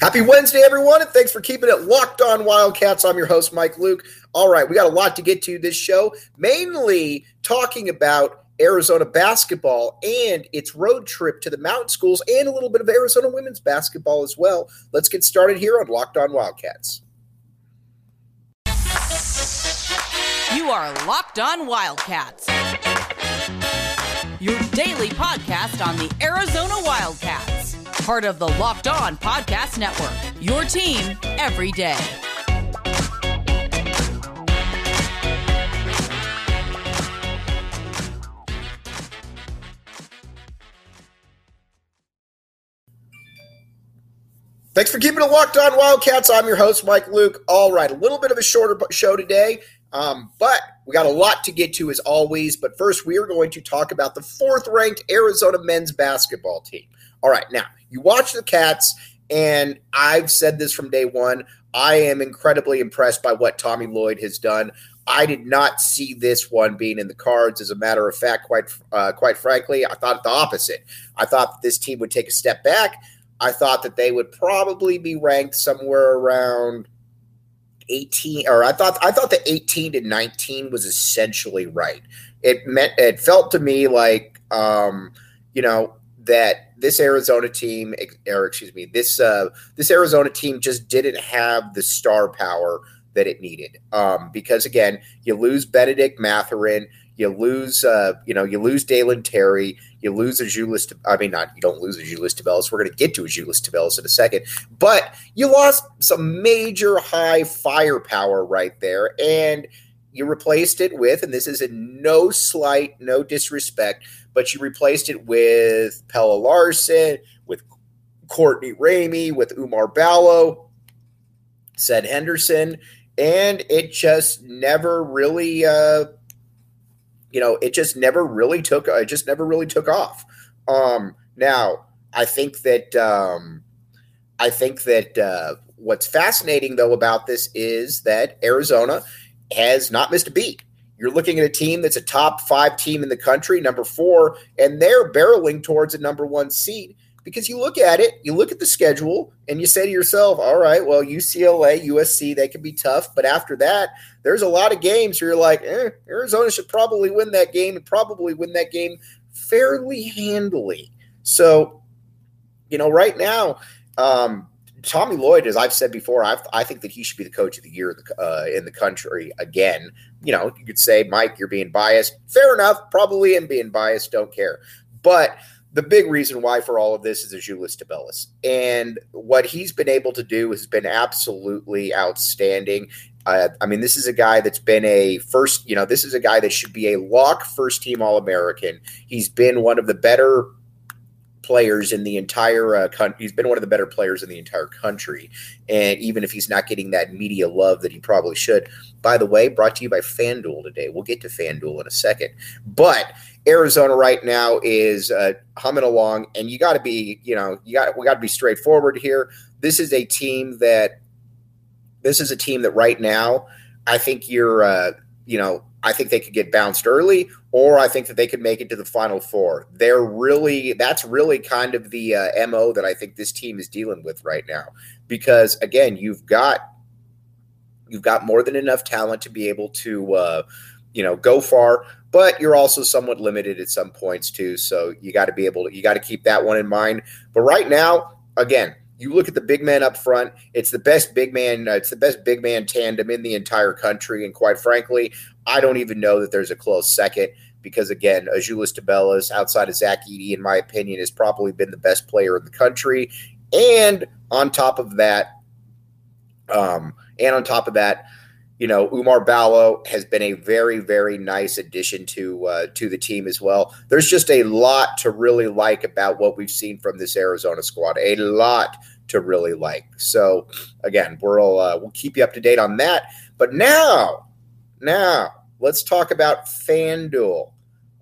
Happy Wednesday, everyone, and thanks for keeping it locked on Wildcats. I'm your host, Mike Luke. All right, we got a lot to get to this show, mainly talking about Arizona basketball and its road trip to the mountain schools and a little bit of Arizona women's basketball as well. Let's get started here on Locked On Wildcats. You are Locked On Wildcats, your daily podcast on the Arizona Wildcats part of the Locked On Podcast Network. Your team every day. Thanks for keeping it locked on Wildcats. I'm your host, Mike Luke. All right, a little bit of a shorter show today, um, but we got a lot to get to as always. But first, we are going to talk about the fourth ranked Arizona men's basketball team. All right, now you watch the Cats, and I've said this from day one. I am incredibly impressed by what Tommy Lloyd has done. I did not see this one being in the cards. As a matter of fact, quite uh, quite frankly, I thought the opposite. I thought this team would take a step back. I thought that they would probably be ranked somewhere around 18 or I thought I thought the 18 to 19 was essentially right. It meant it felt to me like um, you know that this Arizona team, or excuse me, this uh, this Arizona team just didn't have the star power that it needed. Um, because again, you lose Benedict Mathurin, you lose, uh, you know, you lose Dalen Terry, you lose Azuolas. I mean, not you don't lose Azuolas Tubelis. We're going to get to Azuolas Tubelis in a second, but you lost some major high firepower right there, and you replaced it with, and this is a no slight, no disrespect, but you replaced it with Pelle Larsson, with Courtney Ramey, with Oumar Ballo, said Henderson, and it just never really, uh, you know, it just never really took, it just never really took off. Um, now, I think that, um, I think that uh, what's fascinating though about this is that Arizona has not missed a beat. You're looking at a team that's a top five team in the country, number four, and they're barreling towards a number one seed because you look at it, you look at the schedule, and you say to yourself, all right, well, UCLA, USC, they can be tough. But after that, there's a lot of games where you're like, eh, Arizona should probably win that game and probably win that game fairly handily. So, you know, right now, um, Tommy Lloyd, as I've said before, I've, i think that he should be the coach of the year uh, in the country again. You know, you could say, Mike, you're being biased. Fair enough. Probably am being biased. Don't care. But the big reason why for all of this is Azuolas Tubelis. And what he's been able to do has been absolutely outstanding. Uh, I mean, this is a guy that's been a first, you know, this is a guy that should be a lock first team All American. He's been one of the better players in the entire uh, country. He's been one of the better players in the entire country. And even if he's not getting that media love that he probably should, by the way, brought to you by FanDuel today. We'll get to FanDuel in a second. But Arizona right now is uh, humming along, and you got to be, you know, you got we got to be straightforward here. This is a team that, this is a team that right now, I think you're, uh, you know, I think they could get bounced early, or I think that they could make it to the final four. They're really that's really kind of the uh, mo that I think this team is dealing with right now. Because again, you've got you've got more than enough talent to be able to uh, you know go far, but you're also somewhat limited at some points too. So you got to be able to you got to keep that one in mind. But right now, again, you look at the big man up front. It's the best big man. Uh, it's the best big man tandem in the entire country. And quite frankly, I don't even know that there's a close second because again, Azuolas Tubelis, outside of Zach Edey, in my opinion, has probably been the best player in the country. And on top of that, um, and on top of that, you know, Oumar Ballo has been a very, very nice addition to uh, to the team as well. There's just a lot to really like about what we've seen from this Arizona squad. A lot to really like. So again, we'll uh, we'll keep you up to date on that. But now, now let's talk about FanDuel.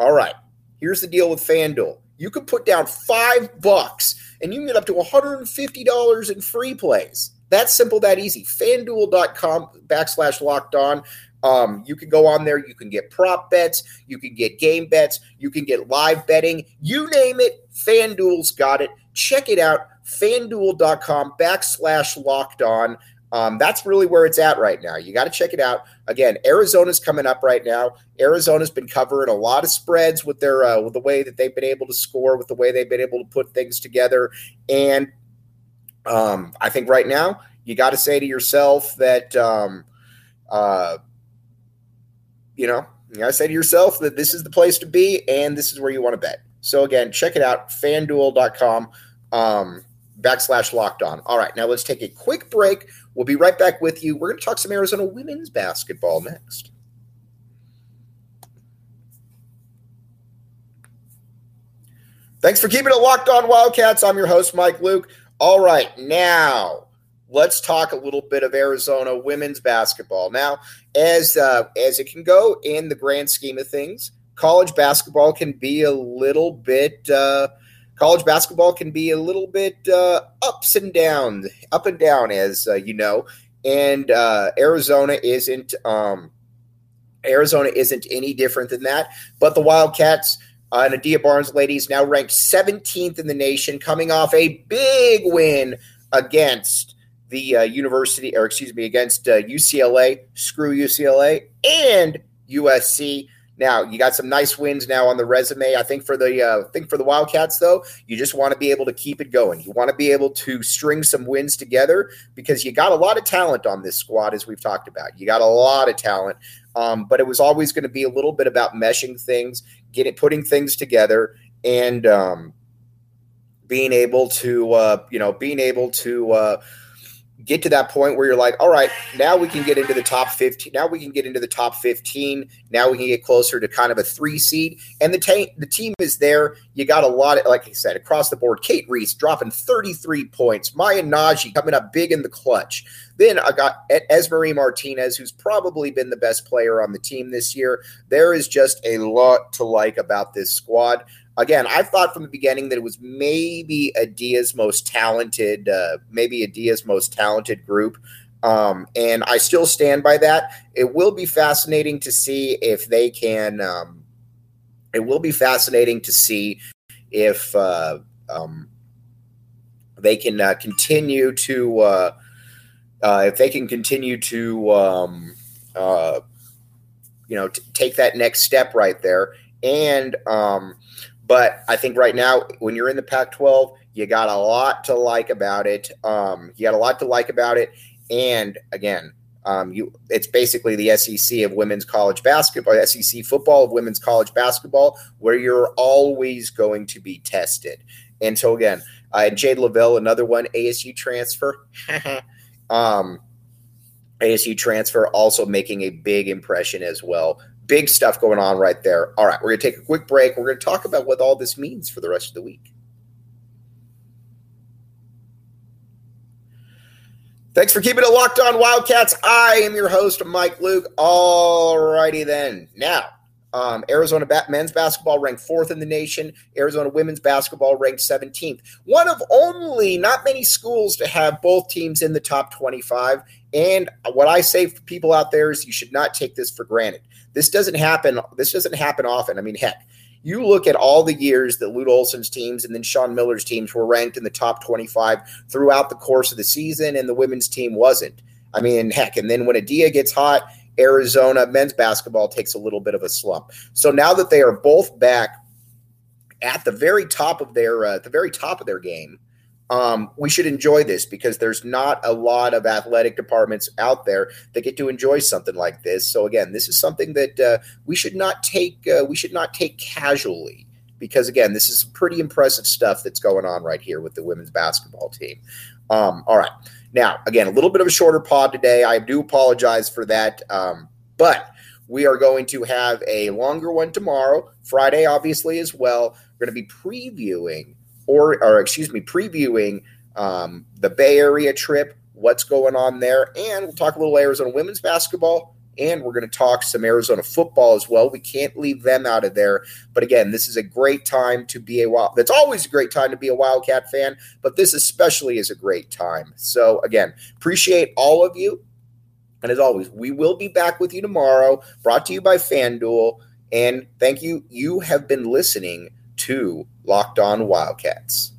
All right, here's the deal with FanDuel. You can put down five bucks and you can get up to $150 in free plays. That's simple, that easy. FanDuel.com backslash locked on. Um, you can go on there. You can get prop bets. You can get game bets. You can get live betting. You name it. FanDuel's got it. check it out. FanDuel.com backslash locked on. Um, that's really where it's at right now. You got to check it out. Again, Arizona's coming up right now. Arizona's been covering a lot of spreads with their uh, with the way that they've been able to score, with the way they've been able to put things together, and um, I think right now you got to say to yourself that um, uh, you know you got to say to yourself that this is the place to be and this is where you want to bet. So again, check it out, FanDuel.com. Um, backslash locked on. All right, now let's take a quick break. We'll be right back with you. We're going to talk some Arizona women's basketball next. Thanks for keeping it locked on Wildcats. I'm your host, Mike Luke. All right, now let's talk a little bit of Arizona women's basketball. Now, as uh, as it can go in the grand scheme of things, college basketball can be a little bit uh, college basketball can be a little bit uh, ups and downs, up and down, as uh, you know. And uh, Arizona isn't um, Arizona isn't any different than that. But the Wildcats uh, and Adia Barnes ladies now ranked 17th in the nation, coming off a big win against the uh, university, or excuse me, against uh, UCLA. Screw UCLA and USC. Now you got some nice wins now on the resume. I think for the uh, think for the Wildcats though, you just want to be able to keep it going. You want to be able to string some wins together because you got a lot of talent on this squad, as we've talked about. You got a lot of talent, um, but it was always going to be a little bit about meshing things, getting putting things together, and um, being able to uh, you know being able to uh, get to that point where you're like, all right, now we can get into the top 15. Now we can get into the top 15. Now we can get closer to kind of a three seed. And the, ta- the team is there. You got a lot of, like I said, across the board. Cate Reese dropping 33 points. Maya Nnaji coming up big in the clutch. Then I got Esmery Martinez, who's probably been the best player on the team this year. There is just a lot to like about this squad again, I thought from the beginning that it was maybe Adia's most talented, uh, maybe Adia's most talented group. Um, and I still stand by that. It will be fascinating to see if they can. Um, it will be fascinating to see if uh, um, they can uh, continue to uh, uh if they can continue to um, uh, you know t- take that next step right there. And um, but I think right now, when you're in the Pac 12, you got a lot to like about it. Um, you got a lot to like about it. And again, um, you it's basically the SEC of women's college basketball, SEC football of women's college basketball, where you're always going to be tested. And so again, uh, Jade Loville, another one, ASU transfer. um, ASU transfer also making a big impression as well big stuff going on right there. All right, we're going to take a quick break. We're going to talk about what all this means for the rest of the week. Thanks for keeping it locked on Wildcats. I am your host, Mike Luke. All righty then. Now, um, Arizona men's basketball ranked fourth in the nation. Arizona women's basketball ranked 17th. One of only not many schools to have both teams in the top 25. And what I say for people out there is you should not take this for granted. This doesn't happen. This doesn't happen often. I mean, heck, you look at all the years that Lute Olson's teams and then Sean Miller's teams were ranked in the top 25 throughout the course of the season, and the women's team wasn't. I mean, heck, and then when Adia gets hot, Arizona men's basketball takes a little bit of a slump. So now that they are both back at the very top of their uh, the very top of their game, um, we should enjoy this because there's not a lot of athletic departments out there that get to enjoy something like this. So again, this is something that uh, we should not take uh, we should not take casually because again, this is pretty impressive stuff that's going on right here with the women's basketball team. Um, all right, now again, a little bit of a shorter pod today. I do apologize for that, um, but we are going to have a longer one tomorrow, Friday, obviously as well. We're going to be previewing or, or excuse me, previewing um, the Bay Area trip, what's going on there, and we'll talk a little Arizona women's basketball, and we're going to talk some Arizona football as well. We can't leave them out of there. But again, this is a great time to be a wild. That's always a great time to be a Wildcat fan, but this especially is a great time. So again, appreciate all of you. And as always, we will be back with you tomorrow, brought to you by FanDuel. And thank you. You have been listening to Locked On Wildcats.